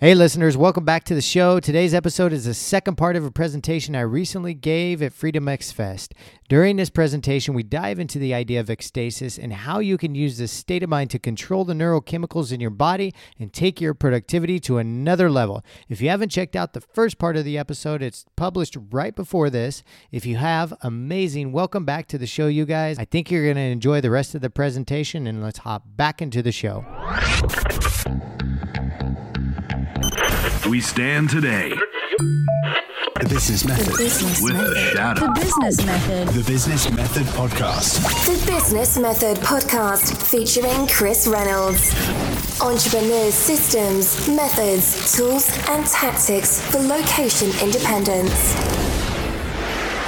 Hey, listeners, welcome back to the show. Today's episode is the second part of a presentation I recently gave at Freedom X Fest. During this presentation, we dive into the idea of ecstasis and how you can use this state of mind to control the neurochemicals in your body and take your productivity to another level. If you haven't checked out the first part of the episode, it's published right before this. If you have, amazing. Welcome back to the show, you guys. I think you're going to enjoy the rest of the presentation, and let's hop back into the show. We stand today The Business Method. Business with the Method. shadow. The Business Method. The Business Method Podcast. The Business Method Podcast featuring Chris Reynolds. Entrepreneurs' systems, methods, tools, and tactics for location independence.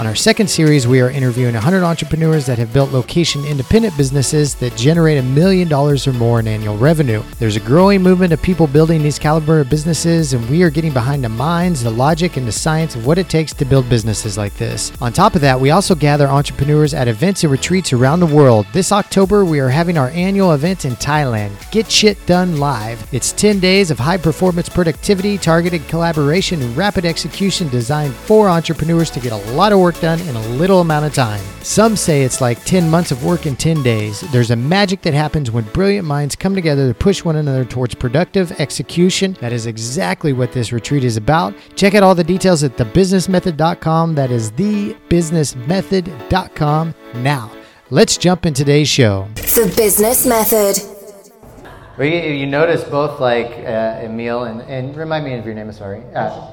On our second series, we are interviewing 100 entrepreneurs that have built location independent businesses that generate a million dollars or more in annual revenue. There's a growing movement of people building these caliber of businesses, and we are getting behind the minds, the logic, and the science of what it takes to build businesses like this. On top of that, we also gather entrepreneurs at events and retreats around the world. This October, we are having our annual event in Thailand, Get Shit Done Live. It's 10 days of high performance productivity, targeted collaboration, and rapid execution designed for entrepreneurs to get a lot of work done in a little amount of time. Some say it's like 10 months of work in 10 days. There's a magic that happens when brilliant minds come together to push one another towards productive execution. That is exactly what this retreat is about. Check out all the details at thebusinessmethod.com. That is thebusinessmethod.com. Now, let's jump in today's show. The Business Method. Well, you, you notice both like uh, Emil and, and remind me of your name, I'm sorry. Uh,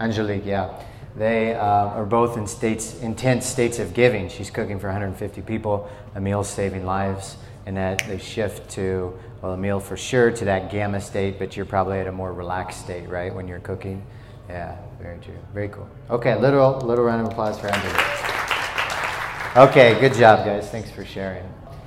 Angelique, yeah. They uh, are both in states, intense states of giving. She's cooking for 150 people. a meal saving lives, and that they shift to well, a meal for sure to that gamma state, but you're probably at a more relaxed state, right, when you're cooking. Yeah, very true. Very cool. Okay, little little round of applause for Andrew. Okay, good job, guys. Thanks for sharing.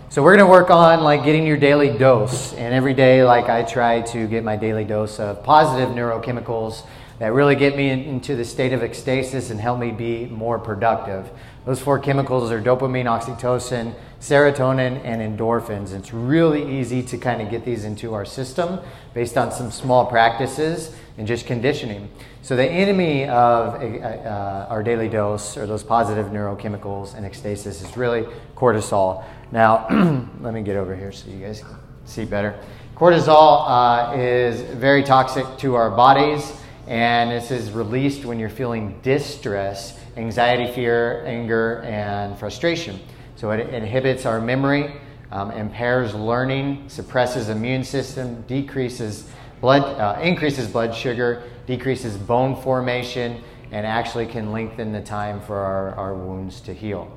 So we're going to work on like getting your daily dose, and every day, like I try to get my daily dose of positive neurochemicals that really get me in- into the state of ecstasis and help me be more productive. Those four chemicals are dopamine, oxytocin, serotonin, and endorphins. It's really easy to kind of get these into our system based on some small practices and just conditioning. So the enemy of uh, uh, our daily dose, or those positive neurochemicals and ecstasis, is really cortisol. Now, let me get over here so you guys can see better. Cortisol uh, is very toxic to our bodies, and this is released when you're feeling distress, anxiety, fear, anger, and frustration. So it inhibits our memory, um, impairs learning, suppresses immune system, decreases blood, uh, increases blood sugar, decreases bone formation, and actually can lengthen the time for our, our wounds to heal.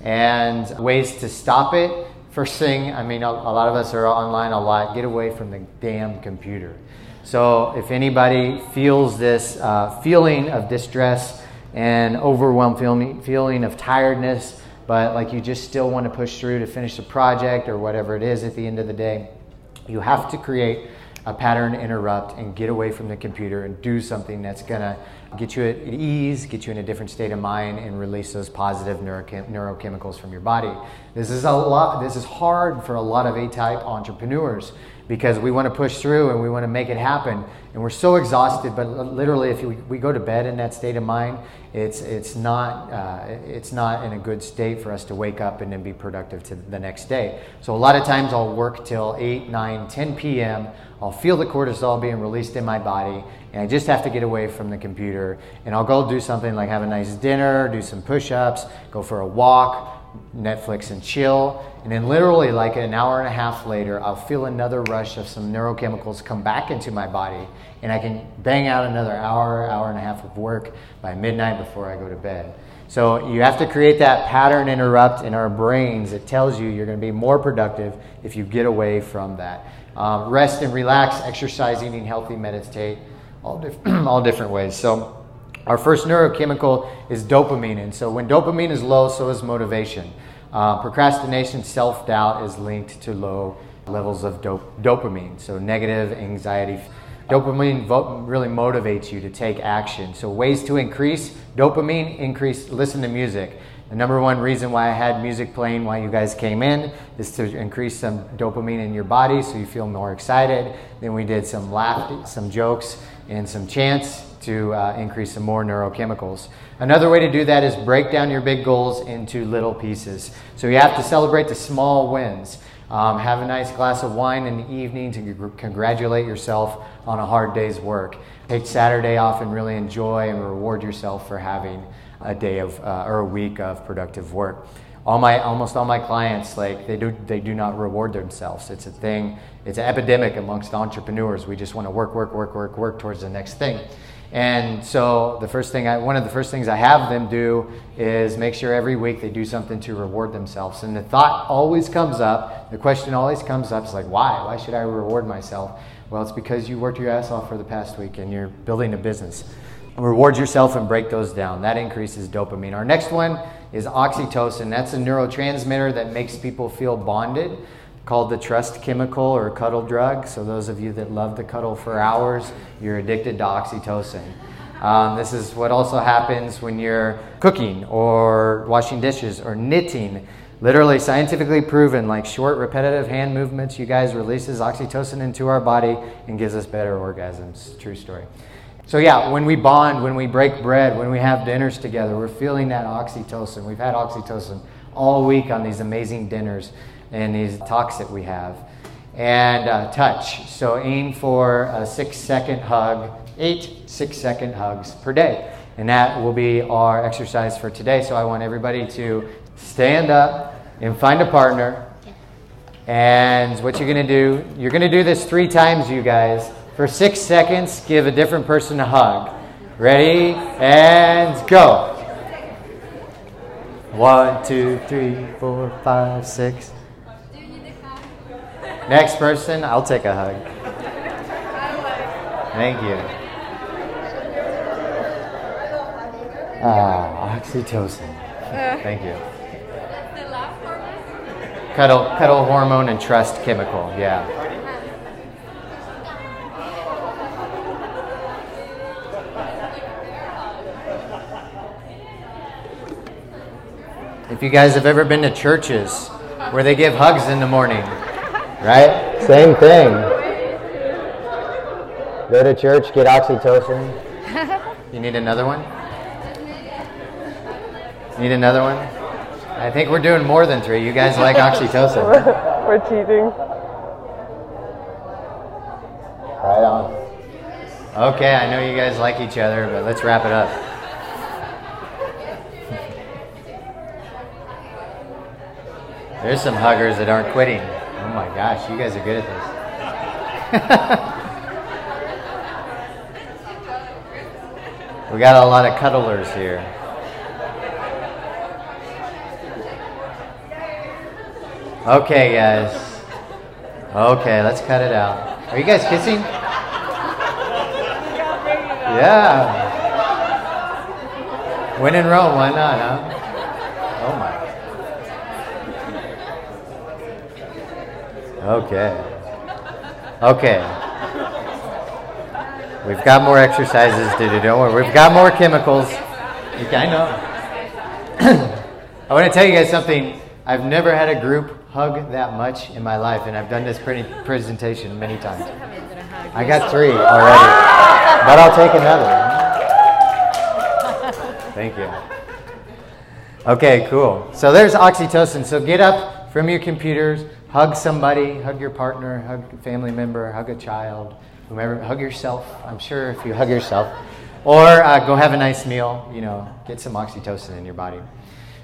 And ways to stop it. First thing, I mean, a, a lot of us are online a lot. Get away from the damn computer. So if anybody feels this uh, feeling of distress and overwhelmed feeling, feeling of tiredness, but like you just still want to push through to finish the project or whatever it is at the end of the day, you have to create a pattern interrupt and get away from the computer and do something that's going to get you at ease, get you in a different state of mind, and release those positive neurochem- neurochemicals from your body. This is a lot. This is hard for a lot of A-type entrepreneurs because we want to push through and we want to make it happen, and we're so exhausted. But literally, if we, go to bed in that state of mind, it's it's not uh, it's not in a good state for us to wake up and then be productive to the next day. So a lot of times I'll work till 8, 9, 10 p.m. I'll feel the cortisol being released in my body, and I just have to get away from the computer. And I'll go do something like have a nice dinner, do some push ups, go for a walk, Netflix and chill. And then, literally, like an hour and a half later, I'll feel another rush of some neurochemicals come back into my body, and I can bang out another hour, hour and a half of work by midnight before I go to bed. So you have to create that pattern interrupt in our brains that tells you you're going to be more productive if you get away from that. Um, rest and relax, exercise, eating healthy, meditate, all, diff- all different ways. So Our first neurochemical is dopamine. And so when dopamine is low, so is motivation. Uh, procrastination, self doubt is linked to low levels of dop- dopamine. So negative anxiety. Dopamine vo- really motivates you to take action. So ways to increase dopamine, increase, listen to music. The number one reason why I had music playing while you guys came in is to increase some dopamine in your body so you feel more excited. Then we did some laughter, some jokes, and some chants to uh, increase some more neurochemicals. Another way to do that is break down your big goals into little pieces. So you have to celebrate the small wins. Um, have a nice glass of wine in the evening to congratulate yourself on a hard day's work. Take Saturday off and really enjoy and reward yourself for having a day of uh, or a week of productive work. All my almost all my clients like they do they do not reward themselves. It's a thing. It's an epidemic amongst entrepreneurs. We just want to work, work, work, work, work towards the next thing. And so the first thing I, one of the first things I have them do is make sure every week they do something to reward themselves. And the thought always comes up, the question always comes up, it's like, why? Why should I reward myself? Well, it's because you worked your ass off for the past week and you're building a business. Reward yourself and break those down. That increases dopamine. Our next one is oxytocin. That's a neurotransmitter that makes people feel bonded called the trust chemical or cuddle drug. So, those of you that love to cuddle for hours, you're addicted to oxytocin. Um, this is what also happens when you're cooking or washing dishes or knitting. Literally, scientifically proven, like short, repetitive hand movements, you guys releases oxytocin into our body and gives us better orgasms. True story. So, yeah, when we bond, when we break bread, when we have dinners together, we're feeling that oxytocin. We've had oxytocin all week on these amazing dinners and these talks that we have. And uh, touch. So aim for a six second hug, eight six second hugs per day. And that will be our exercise for today. So I want everybody to stand up and find a partner. And what you're going to do, you're going to do this three times, you guys. For six seconds, give a different person a hug. Ready? And go. One, two, three, four, five, six. Next person, I'll take a hug. Thank you. Ah, oxytocin. Thank you. Cuddle, cuddle hormone and trust chemical. Yeah. If you guys have ever been to churches where they give hugs in the morning, Right? Same thing. Go to church, get oxytocin. You need another one? Need another one? I think we're doing more than three. You guys like oxytocin. we're cheating. Right on. Okay, I know you guys like each other, but let's wrap it up. There's some huggers that aren't quitting. Oh my gosh, you guys are good at this. we got a lot of cuddlers here. Okay, guys. Okay, let's cut it out. Are you guys kissing? Yeah. When in Rome, why not, huh? Oh my. Okay. Okay. We've got more exercises to do. Don't worry. We've got more chemicals. I know. I want to tell you guys something. I've never had a group hug that much in my life, and I've done this pretty presentation many times. I got three already, but I'll take another. Thank you. Okay, cool. So there's oxytocin. So get up from your computers hug somebody, hug your partner, hug a family member, hug a child, whomever, hug yourself. I'm sure if you hug yourself, or uh, go have a nice meal, you know, get some oxytocin in your body.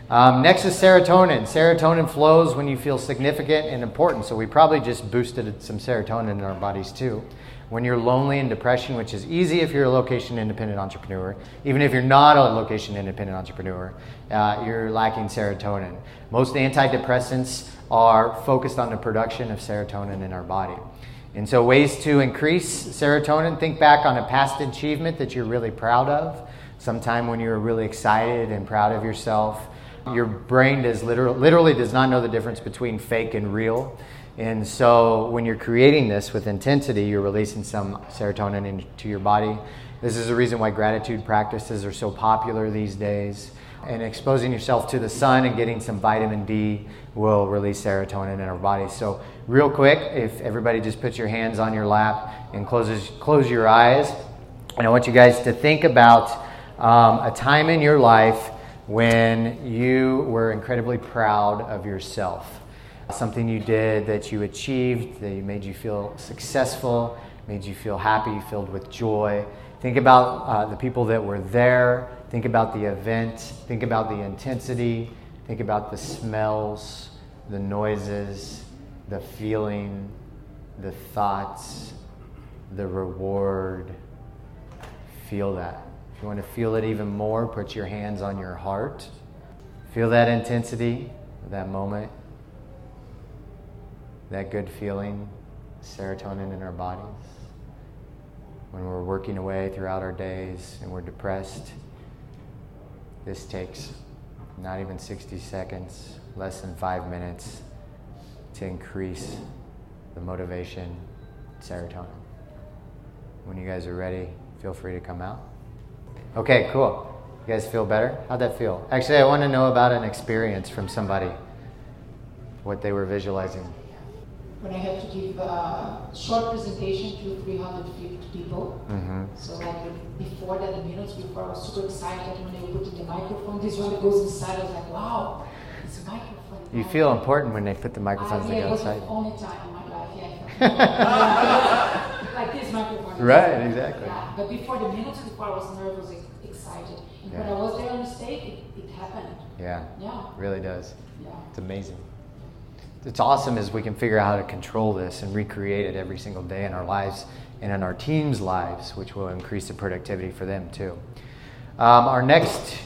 Um, next is serotonin. Serotonin flows when you feel significant and important, so we probably just boosted some serotonin in our bodies too. When you're lonely and depression, which is easy if you're a location independent entrepreneur, even if you're not a location independent entrepreneur, uh, you're lacking serotonin. Most antidepressants are focused on the production of serotonin in our body. And so, ways to increase serotonin think back on a past achievement that you're really proud of. sometime when you're really excited and proud of yourself. Your brain does literal, literally does not know the difference between fake and real. And so when you're creating this with intensity, you're releasing some serotonin into your body. This is the reason why gratitude practices are so popular these days. And exposing yourself to the sun and getting some vitamin D will release serotonin in our body. So, real quick, if everybody just puts your hands on your lap and closes, close your eyes, and I want you guys to think about um, a time in your life when you were incredibly proud of yourself. Something you did that you achieved, that made you feel successful, made you feel happy, filled with joy. Think about uh, the people that were there. Think about the event. Think about the intensity. Think about the smells, the noises, the feeling, the thoughts, the reward. Feel that. If you want to feel it even more, put your hands on your heart. Feel that intensity, that moment, that good feeling, serotonin in our bodies. When we're working away throughout our days and we're depressed, this takes not even 60 seconds, less than five minutes to increase the motivation, serotonin. When you guys are ready, feel free to come out. Okay, cool. You guys feel better? How'd that feel? Actually, I want to know about an experience from somebody, what they were visualizing. When I had to give a short presentation to 350 people. Mm-hmm. So like before that, the minutes before, I was super excited when they put in the microphone. This one goes inside. I was like, wow, it's a microphone. You feel important when they put the microphones that yeah, was outside. the only time in my life, yeah. like this microphone. Right, exactly. Yeah, but before the minutes before, I was nervous, excited. And when I was there on the stage, it, it happened. Yeah, Yeah, it really does. yeah. It's amazing. It's awesome is we can figure out how to control this and recreate it every single day in our lives and in our teams' lives, which will increase the productivity for them too. Um, our next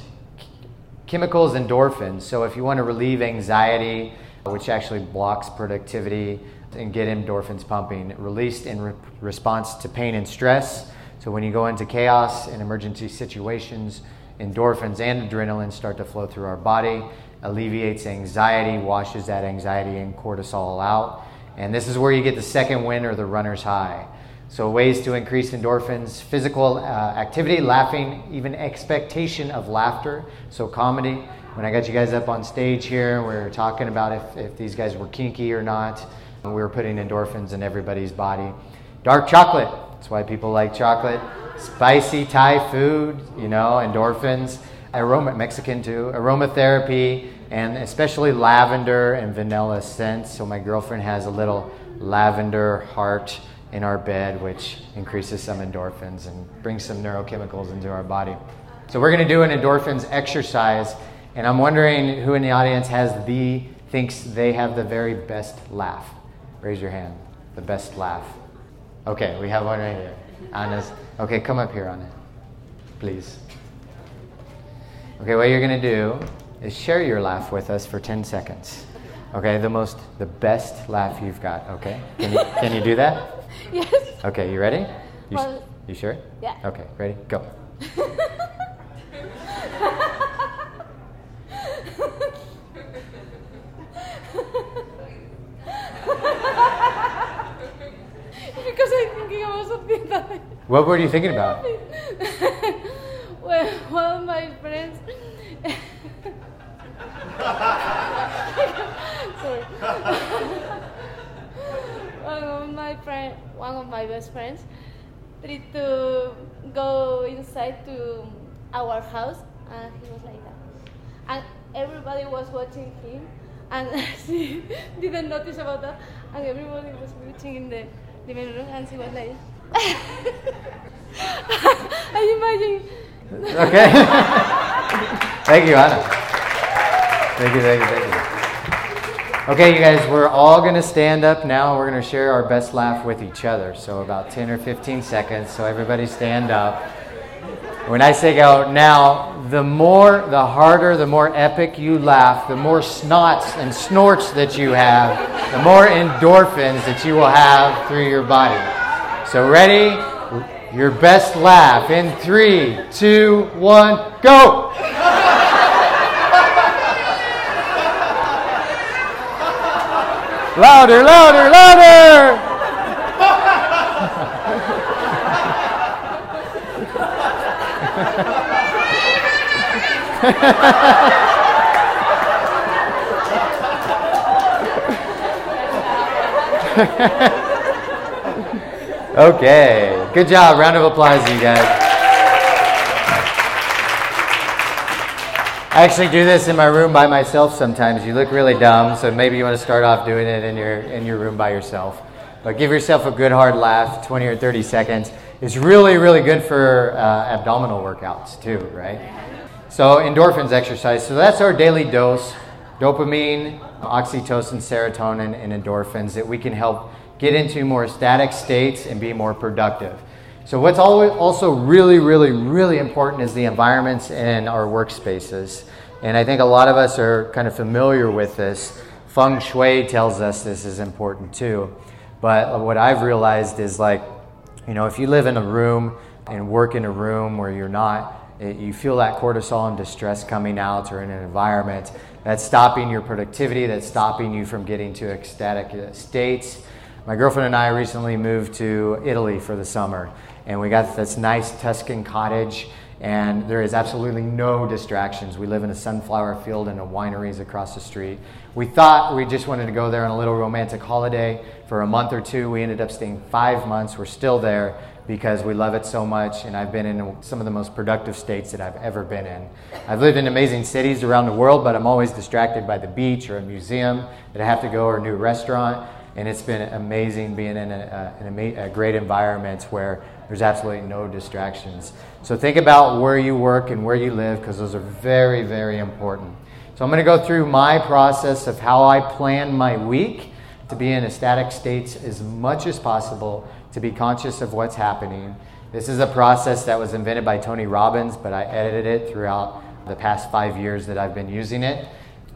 chemical is endorphins. So if you want to relieve anxiety, which actually blocks productivity, and get endorphins pumping, released in re- response to pain and stress. So when you go into chaos and emergency situations, endorphins and adrenaline start to flow through our body, alleviates anxiety, washes that anxiety and cortisol out. And this is where you get the second win or the runner's high. So, ways to increase endorphins physical uh, activity, laughing, even expectation of laughter. So, comedy. When I got you guys up on stage here, we were talking about if, if these guys were kinky or not. We were putting endorphins in everybody's body. Dark chocolate. That's why people like chocolate. Spicy Thai food, you know, endorphins. Aroma, Mexican too. Aromatherapy, and especially lavender and vanilla scents. So, my girlfriend has a little lavender heart in our bed, which increases some endorphins and brings some neurochemicals into our body. So we're going to do an endorphins exercise, and I'm wondering who in the audience has the thinks they have the very best laugh. Raise your hand. The best laugh. Okay, we have one right here. Anna's. Okay, come up here, Anna, please. Okay, what you're going to do is share your laugh with us for 10 seconds. Okay, the most, the best laugh you've got. Okay, can you, can you do that? Yes. Okay, you ready? You, Well- you sure? Yeah. Okay, ready? Go. because I'm thinking about something that What were you thinking about? well, one of my friends. Sorry. one of my friend, one of my best friends, tried to go inside to our house, and he was like that, and everybody was watching him, and she didn't notice about that, and everybody was watching in the living room, and she was like. I imagine Okay. thank you, Anna. Thank you, thank you, thank you. Okay, you guys, we're all going to stand up now. We're going to share our best laugh with each other. So, about 10 or 15 seconds. So, everybody stand up. When I say go now, the more, the harder, the more epic you laugh, the more snots and snorts that you have, the more endorphins that you will have through your body. So, ready? your best laugh in three, two, one, go! Louder, louder, louder! okay, good job. Round of applause, you guys. I actually do this in my room by myself sometimes. You look really dumb, so maybe you want to start off doing it in your in your room by yourself. But give yourself a good hard laugh, 20 or 30 seconds. It's really, really good for uh, abdominal workouts too, right? So endorphins exercise. So that's our daily dose: dopamine, oxytocin, serotonin, and endorphins that we can help get into more static states and be more productive. So, what's also really, really, really important is the environments in our workspaces. And I think a lot of us are kind of familiar with this. Feng Shui tells us this is important too. But what I've realized is like, you know, if you live in a room and work in a room where you're not, you feel that cortisol and distress coming out or in an environment that's stopping your productivity, that's stopping you from getting to ecstatic uh, states. My girlfriend and I recently moved to Italy for the summer and we got this nice Tuscan cottage, and there is absolutely no distractions. We live in a sunflower field and a wineries across the street. We thought we just wanted to go there on a little romantic holiday for a month or two. We ended up staying five months. We're still there because we love it so much, and I've been in some of the most productive states that I've ever been in. I've lived in amazing cities around the world, but I'm always distracted by the beach or a museum that I have to go or a new restaurant. And it's been amazing being in a, uh, a, a great environment where there's absolutely no distractions. So think about where you work and where you live because those are very, very important. So I'm going to go through my process of how I plan my week to be in ecstatic states as much as possible, to be conscious of what's happening. This is a process that was invented by Tony Robbins, but I edited it throughout the past five years that I've been using it.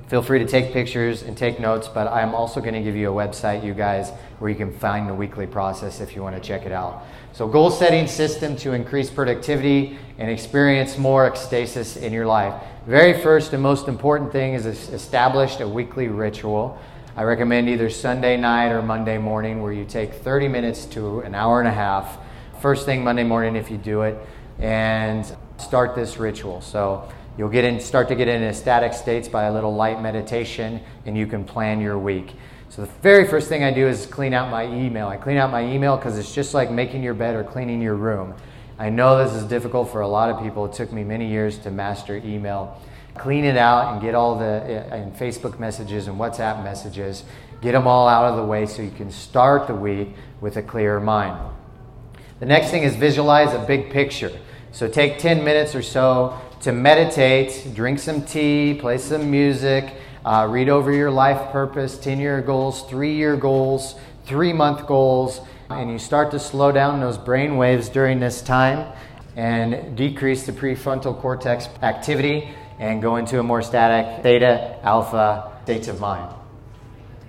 Feel free to take pictures and take notes, but I'm also going to give you a website, you guys, where you can find the weekly process if you want to check it out. So, goal setting system to increase productivity and experience more ecstasis in your life. Very first and most important thing is establish a weekly ritual. I recommend either Sunday night or Monday morning where you take 30 minutes to an hour and a half. First thing Monday morning if you do it, and start this ritual. So, You'll get in, start to get into ecstatic states by a little light meditation, and you can plan your week. So the very first thing I do is clean out my email. I clean out my email because it's just like making your bed or cleaning your room. I know this is difficult for a lot of people. It took me many years to master email. Clean it out and get all the eh, and Facebook messages and WhatsApp messages. Get them all out of the way so you can start the week with a clear mind. The next thing is visualize a big picture. So take 10 minutes or so to meditate, drink some tea, play some music, uh, read over your life purpose, 10 year goals, three year goals, three month goals, and you start to slow down those brain waves during this time and decrease the prefrontal cortex activity and go into a more static theta, alpha states of mind.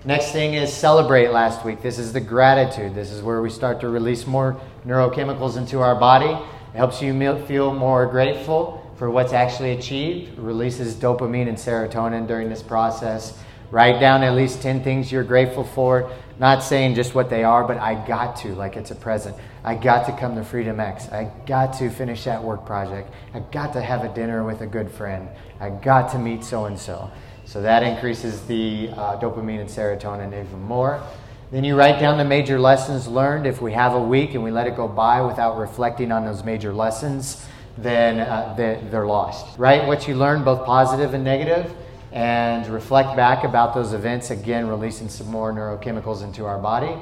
Next thing is celebrate last week. This is the gratitude. This is where we start to release more neurochemicals into our body. It helps you feel more grateful for what's actually achieved, releases dopamine and serotonin during this process. Write down at least 10 things you're grateful for. Not saying just what they are, but I got to, like it's a present. I got to come to Freedom X. I got to finish that work project. I got to have a dinner with a good friend. I got to meet so and so. So that increases the uh, dopamine and serotonin even more. Then you write down the major lessons learned. If we have a week and we let it go by without reflecting on those major lessons, then uh, they're lost. right? what you learn, both positive and negative, and reflect back about those events, again, releasing some more neurochemicals into our body.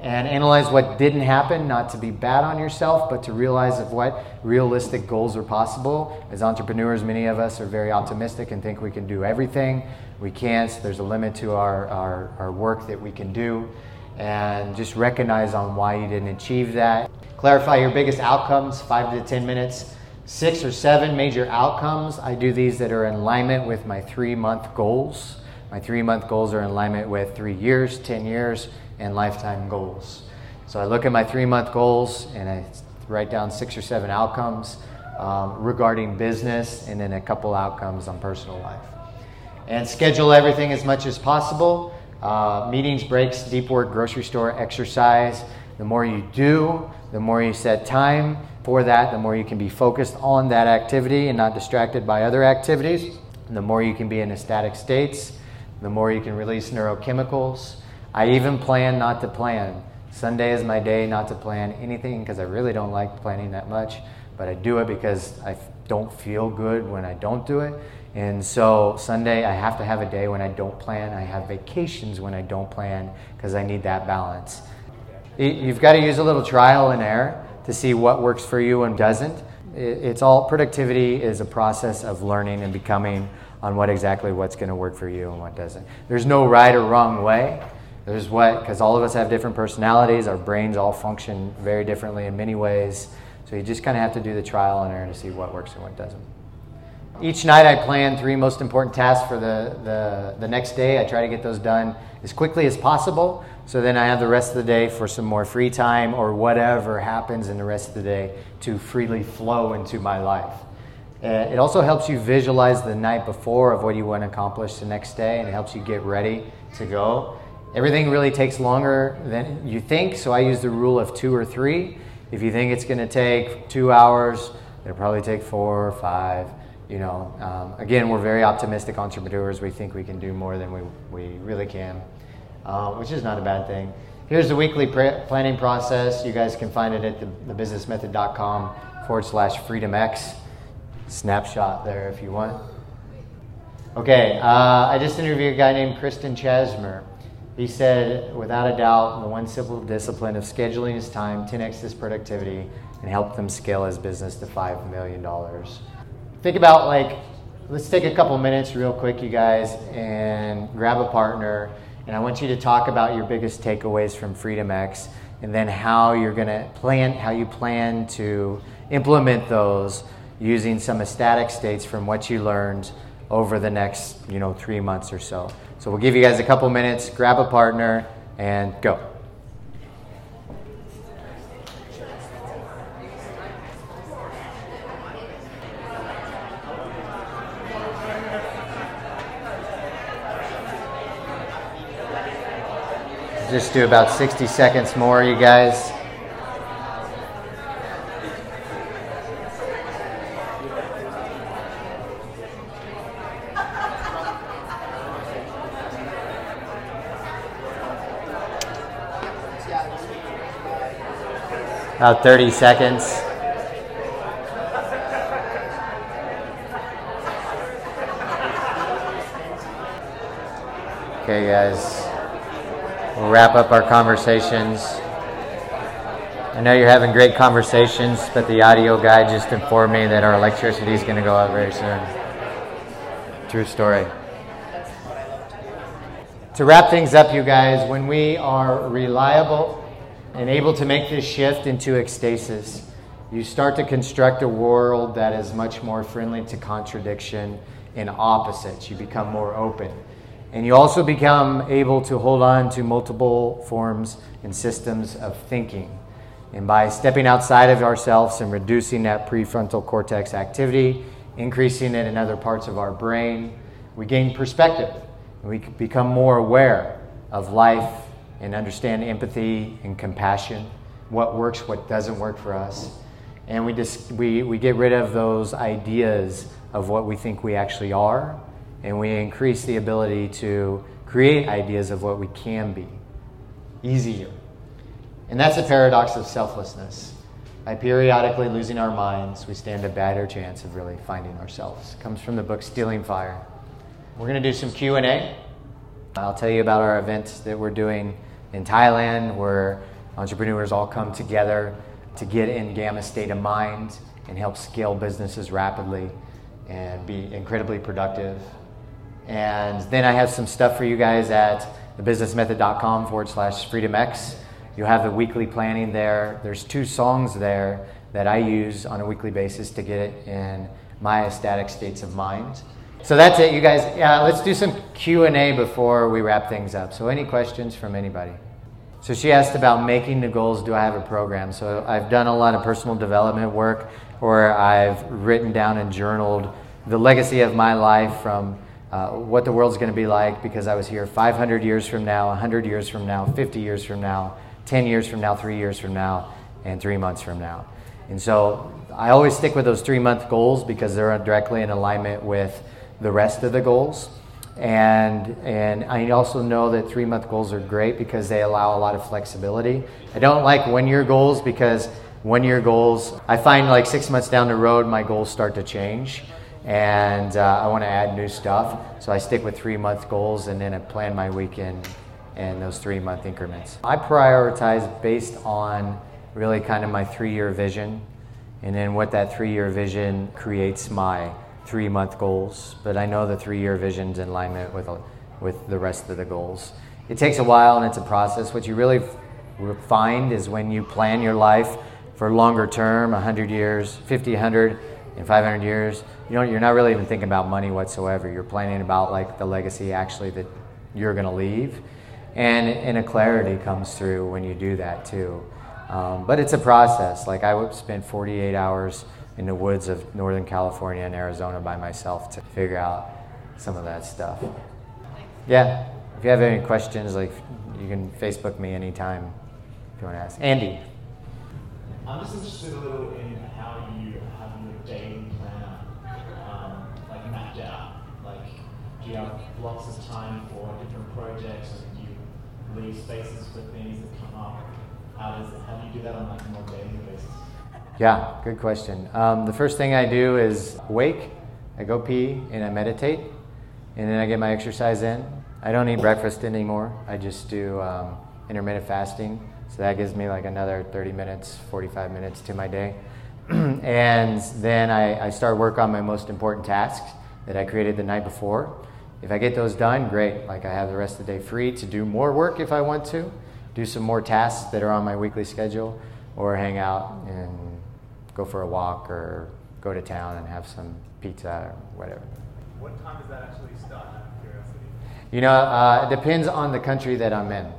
And analyze what didn't happen, not to be bad on yourself, but to realize of what realistic goals are possible. As entrepreneurs, many of us are very optimistic and think we can do everything. We can't. There's a limit to our, our, our work that we can do. And just recognize on why you didn't achieve that. Clarify your biggest outcomes, five to 10 minutes six or seven major outcomes. I do these that are in alignment with my three month goals. My three month goals are in alignment with three years, 10 years, and lifetime goals. So I look at my three month goals and I write down six or seven outcomes um, regarding business and then a couple outcomes on personal life. And schedule everything as much as possible. Uh, meetings, breaks, deep work, grocery store, exercise. The more you do, the more you set time for that, the more you can be focused on that activity and not distracted by other activities. And the more you can be in ecstatic states, the more you can release neurochemicals. I even plan not to plan. Sunday is my day not to plan anything because I really don't like planning that much, but I do it because I don't feel good when I don't do it. And so Sunday, I have to have a day when I don't plan. I have vacations when I don't plan because I need that balance. You've got to use a little trial and error to see what works for you and doesn't. It's all productivity is a process of learning and becoming on what exactly what's going to work for you and what doesn't. There's no right or wrong way. There's what, because all of us have different personalities, our brains all function very differently in many ways. So you just kind of have to do the trial and error to see what works and what doesn't. Each night I plan three most important tasks for the, the, the next day. I try to get those done as quickly as possible. So then I have the rest of the day for some more free time or whatever happens in the rest of the day to freely flow into my life. Uh, it also helps you visualize the night before of what you want to accomplish the next day and it helps you get ready to go. Everything really takes longer than you think, so I use the rule of two or three. If you think it's going to take two hours, it'll probably take four or five. You know, um, again, we're very optimistic entrepreneurs. We think we can do more than we, we really can, uh, which is not a bad thing. Here's the weekly pre- planning process. You guys can find it at the, thebusinessmethod.com forward slash freedomx. Snapshot there if you want. Okay, uh, I just interviewed a guy named Kristen Chasmer. He said, without a doubt, the one simple discipline of scheduling his time 10x his productivity and help them scale his business to $5 million. Think about like, let's take a couple minutes real quick, you guys, and grab a partner. And I want you to talk about your biggest takeaways from Freedom X and then how you're going to plan, how you plan to implement those using some ecstatic states from what you learned over the next, you know, three months or so. So we'll give you guys a couple minutes, grab a partner, and go. Just do about 60 seconds more, you guys. About 30 seconds. Okay, guys. We'll wrap up our conversations. I know you're having great conversations, but the audio guy just informed me that our electricity is going to go out very soon. True story. To wrap things up, you guys, when we are reliable, and able to make this shift into ecstasis, you start to construct a world that is much more friendly to contradiction and opposites. You become more open. And you also become able to hold on to multiple forms and systems of thinking. And by stepping outside of ourselves and reducing that prefrontal cortex activity, increasing it in other parts of our brain, we gain perspective. And we become more aware of life and understand empathy and compassion, what works, what doesn't work for us. And we, just, we, we get rid of those ideas of what we think we actually are, and we increase the ability to create ideas of what we can be easier. And that's a paradox of selflessness. By periodically losing our minds, we stand a better chance of really finding ourselves. It comes from the book Stealing Fire. We're going to do some Q&A. I'll tell you about our event that we're doing in Thailand where entrepreneurs all come together to get in gamma state of mind and help scale businesses rapidly and be incredibly productive. And then I have some stuff for you guys at thebusinessmethod.com forward slash freedomx. You'll have the weekly planning there. There's two songs there that I use on a weekly basis to get it in my ecstatic states of mind. So that's it, you guys. Let's do some Q and A before we wrap things up. So, any questions from anybody? So she asked about making the goals. Do I have a program? So I've done a lot of personal development work, or I've written down and journaled the legacy of my life from uh, what the world's going to be like because I was here 500 years from now, 100 years from now, 50 years from now, 10 years from now, three years from now, and three months from now. And so I always stick with those three month goals because they're directly in alignment with the rest of the goals. And, and I also know that three month goals are great because they allow a lot of flexibility. I don't like one year goals because one year goals, I find like six months down the road, my goals start to change. And uh, I want to add new stuff. So I stick with three month goals and then I plan my weekend in those three month increments. I prioritize based on really kind of my three year vision and then what that three year vision creates my three month goals, but I know the three year vision's in alignment with, with the rest of the goals. It takes a while and it's a process. What you really find is when you plan your life for longer term 100 years, 50, 100, and 500 years you know, you're not really even thinking about money whatsoever. You're planning about like the legacy actually that you're going to leave. And, and a clarity comes through when you do that too. Um, but it's a process. Like I spend 48 hours in the woods of Northern California and Arizona by myself to figure out some of that stuff. Yeah. If you have any questions, like you can Facebook me anytime if you want to ask. Andy. I'm just interested a little in how you you have blocks of time for different projects, do you leave spaces for things that come up? How does how do you do that on like a more daily basis? Yeah, good question. Um, the first thing I do is wake, I go pee, and I meditate, and then I get my exercise in. I don't eat breakfast anymore. I just do um, intermittent fasting. So that gives me like another 30 minutes, 45 minutes to my day. and then I, I start work on my most important tasks that I created the night before. If I get those done, great. Like I have the rest of the day free to do more work if I want to, do some more tasks that are on my weekly schedule, or hang out and go for a walk or go to town and have some pizza or whatever. What time does that actually start? Out of curiosity. You know, uh, it depends on the country that I'm in.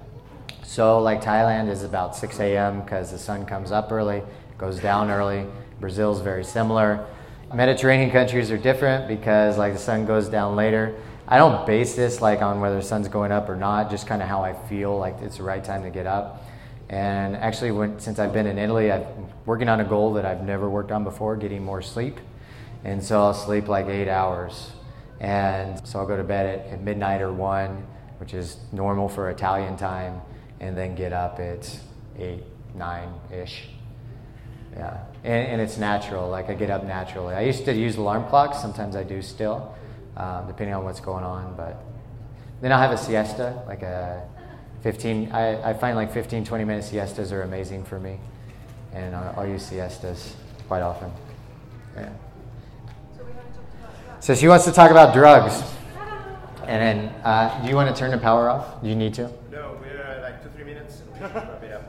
So, like Thailand is about 6 a.m. because the sun comes up early, goes down early. Brazil's very similar. Mediterranean countries are different because like the sun goes down later. I don't base this like on whether the sun's going up or not, just kind of how I feel like it's the right time to get up. And actually, when, since I've been in Italy, I'm working on a goal that I've never worked on before, getting more sleep. And so I'll sleep like eight hours. And so I'll go to bed at, at midnight or one, which is normal for Italian time, and then get up at eight, nine ish. Yeah, and, and, it's natural. Like I get up naturally. I used to use alarm clocks. Sometimes I do still, uh, depending on what's going on. But then I'll have a siesta, like a 15. I, I find like 15, 20 minute siestas are amazing for me, and I'll, I'll use siestas quite often. Yeah. So she wants to talk about drugs. And then, uh, do you want to turn the power off? Do you need to? No, we're like two, three minutes.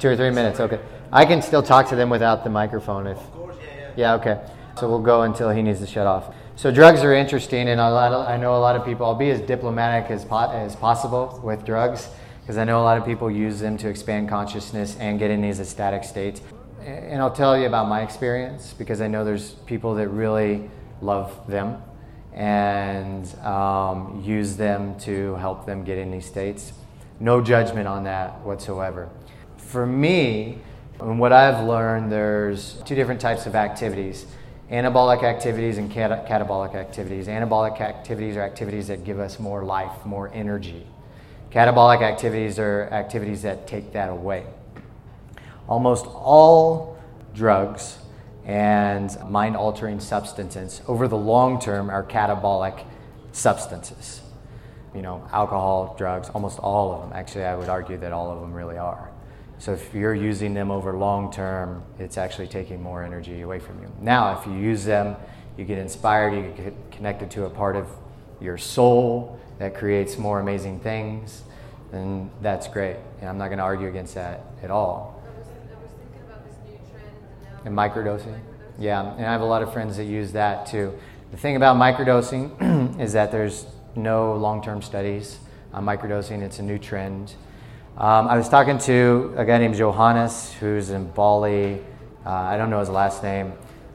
two or three minutes, okay. I can still talk to them without the microphone if. Of course, yeah, yeah. Yeah, okay. So we'll go until he needs to shut off. So drugs are interesting, and a lot of, I know a lot of people. I'll be as diplomatic as po- as possible with drugs because I know a lot of people use them to expand consciousness and get in these ecstatic states. And I'll tell you about my experience because I know there's people that really love them and um, use them to help them get in these states. No judgment on that whatsoever. For me, and what I've learned, there's two different types of activities anabolic activities and cat- catabolic activities. Anabolic activities are activities that give us more life, more energy. Catabolic activities are activities that take that away. Almost all drugs and mind altering substances over the long term are catabolic substances. You know, alcohol, drugs, almost all of them. Actually, I would argue that all of them really are. So if you're using them over long term, it's actually taking more energy away from you. Now, if you use them, you get inspired, you get connected to a part of your soul that creates more amazing things, then that's great. And I'm not going to argue against that at all. I was, I was thinking about this new trend and microdosing? Yeah, and I have a lot of friends that use that too. The thing about microdosing is that there's no long term studies on microdosing, it's a new trend. Um, I was talking to a guy named Johannes who's in Bali. Uh, I don't know his last name.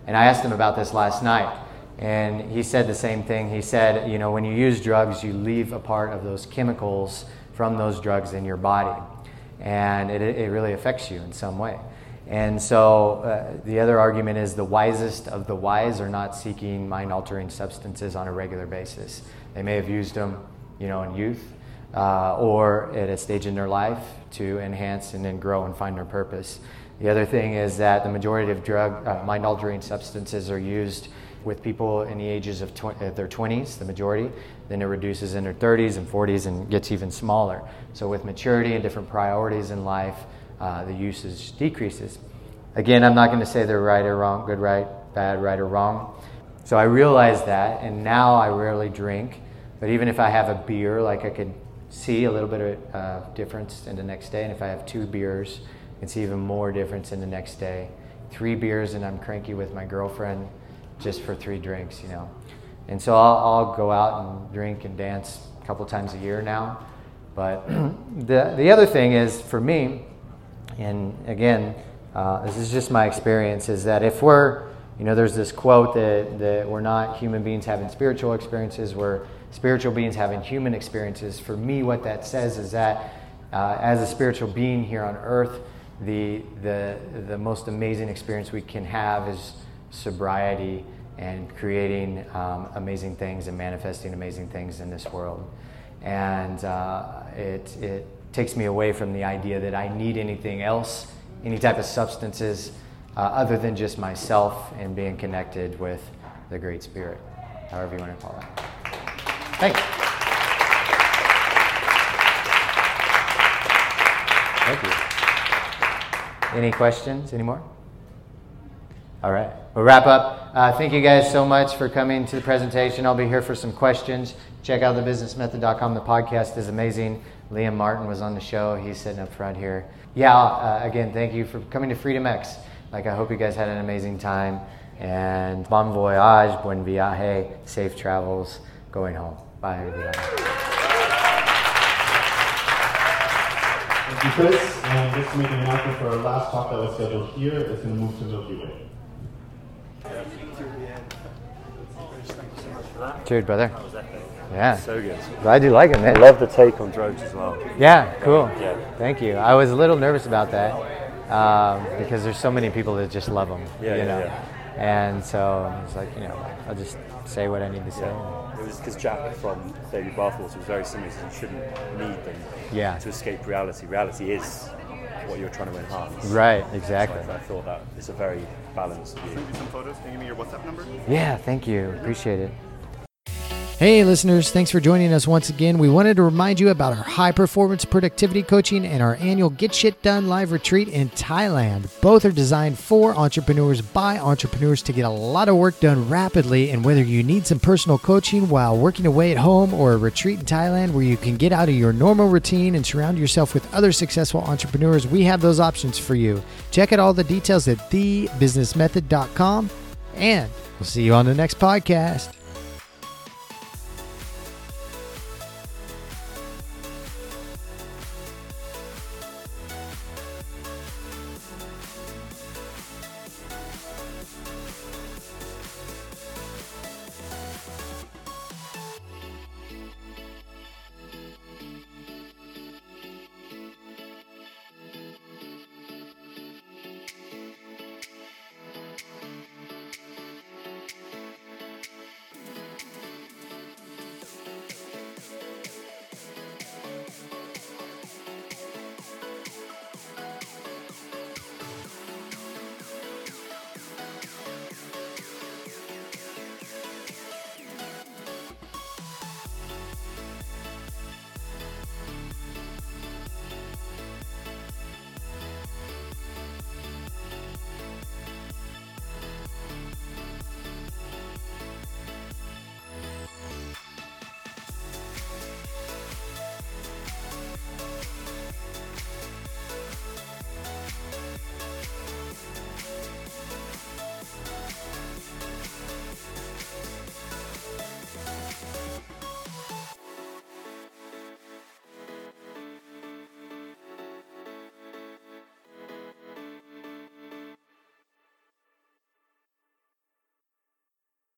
And I asked him about this last night. And he said the same thing. He said, you know, when you use drugs, you leave a part of those chemicals from those drugs in your body. And it, it really affects you in some way. And so uh, the other argument is the wisest of the wise are not seeking mind altering substances on a regular basis. They may have used them, you know, in youth uh, or at a stage in their life to enhance and then grow and find their purpose. The other thing is that the majority of drug uh, mind altering substances are used with people in the ages of tw- uh, their 20s, the majority. Then it reduces in their 30s and 40s and gets even smaller. So with maturity and different priorities in life, uh, the usage decreases. Again, I'm not going to say they're right or wrong, good, right, bad, right, or wrong. So I realized that, and now I rarely drink. But even if I have a beer, like I could see a little bit of uh, difference in the next day. And if I have two beers, I can see even more difference in the next day. Three beers, and I'm cranky with my girlfriend just for three drinks, you know. And so I'll, I'll go out and drink and dance a couple times a year now. But the, the other thing is for me, and again, uh, this is just my experience, is that if we're, you know, there's this quote that, that we're not human beings having spiritual experiences, we're spiritual beings having human experiences. For me, what that says is that uh, as a spiritual being here on earth, the, the, the most amazing experience we can have is sobriety and creating um, amazing things and manifesting amazing things in this world. And uh, it, it takes me away from the idea that I need anything else, any type of substances, uh, other than just myself and being connected with the Great Spirit, however you want to call it. Thanks. Thank you. Any questions? Any more? All right. We'll wrap up. Uh, thank you guys so much for coming to the presentation. I'll be here for some questions. Check out thebusinessmethod.com. The podcast is amazing. Liam Martin was on the show. He's sitting up front here. Yeah, uh, again, thank you for coming to Freedom X. Like, I hope you guys had an amazing time. And bon voyage, buen viaje, safe travels, going home. Bye, everybody. Thank you, Chris. And just to make an announcement for our last talk that was scheduled here, it's going to move to Milky Way. Cheers, brother. How was that thing? Yeah. So good. Glad you like it, man. I love the take on drugs as well. Yeah, cool. Yeah. Thank you. I was a little nervous about that um, because there's so many people that just love them. Yeah, you yeah, know? yeah. And so it's like, you know, I'll just say what I need to say. Yeah. It was because Jack from Baby Bathwater was very similar. He you shouldn't need them Yeah. to escape reality. Reality is what you're trying to enhance. Right, So exactly. I, I thought that it's a very balanced view. Send you some photos. Can you give me your WhatsApp number? Yeah, thank you. Appreciate it. Hey, listeners, thanks for joining us once again. We wanted to remind you about our high performance productivity coaching and our annual Get Shit Done live retreat in Thailand. Both are designed for entrepreneurs by entrepreneurs to get a lot of work done rapidly. And whether you need some personal coaching while working away at home or a retreat in Thailand where you can get out of your normal routine and surround yourself with other successful entrepreneurs, we have those options for you. Check out all the details at thebusinessmethod.com. And we'll see you on the next podcast.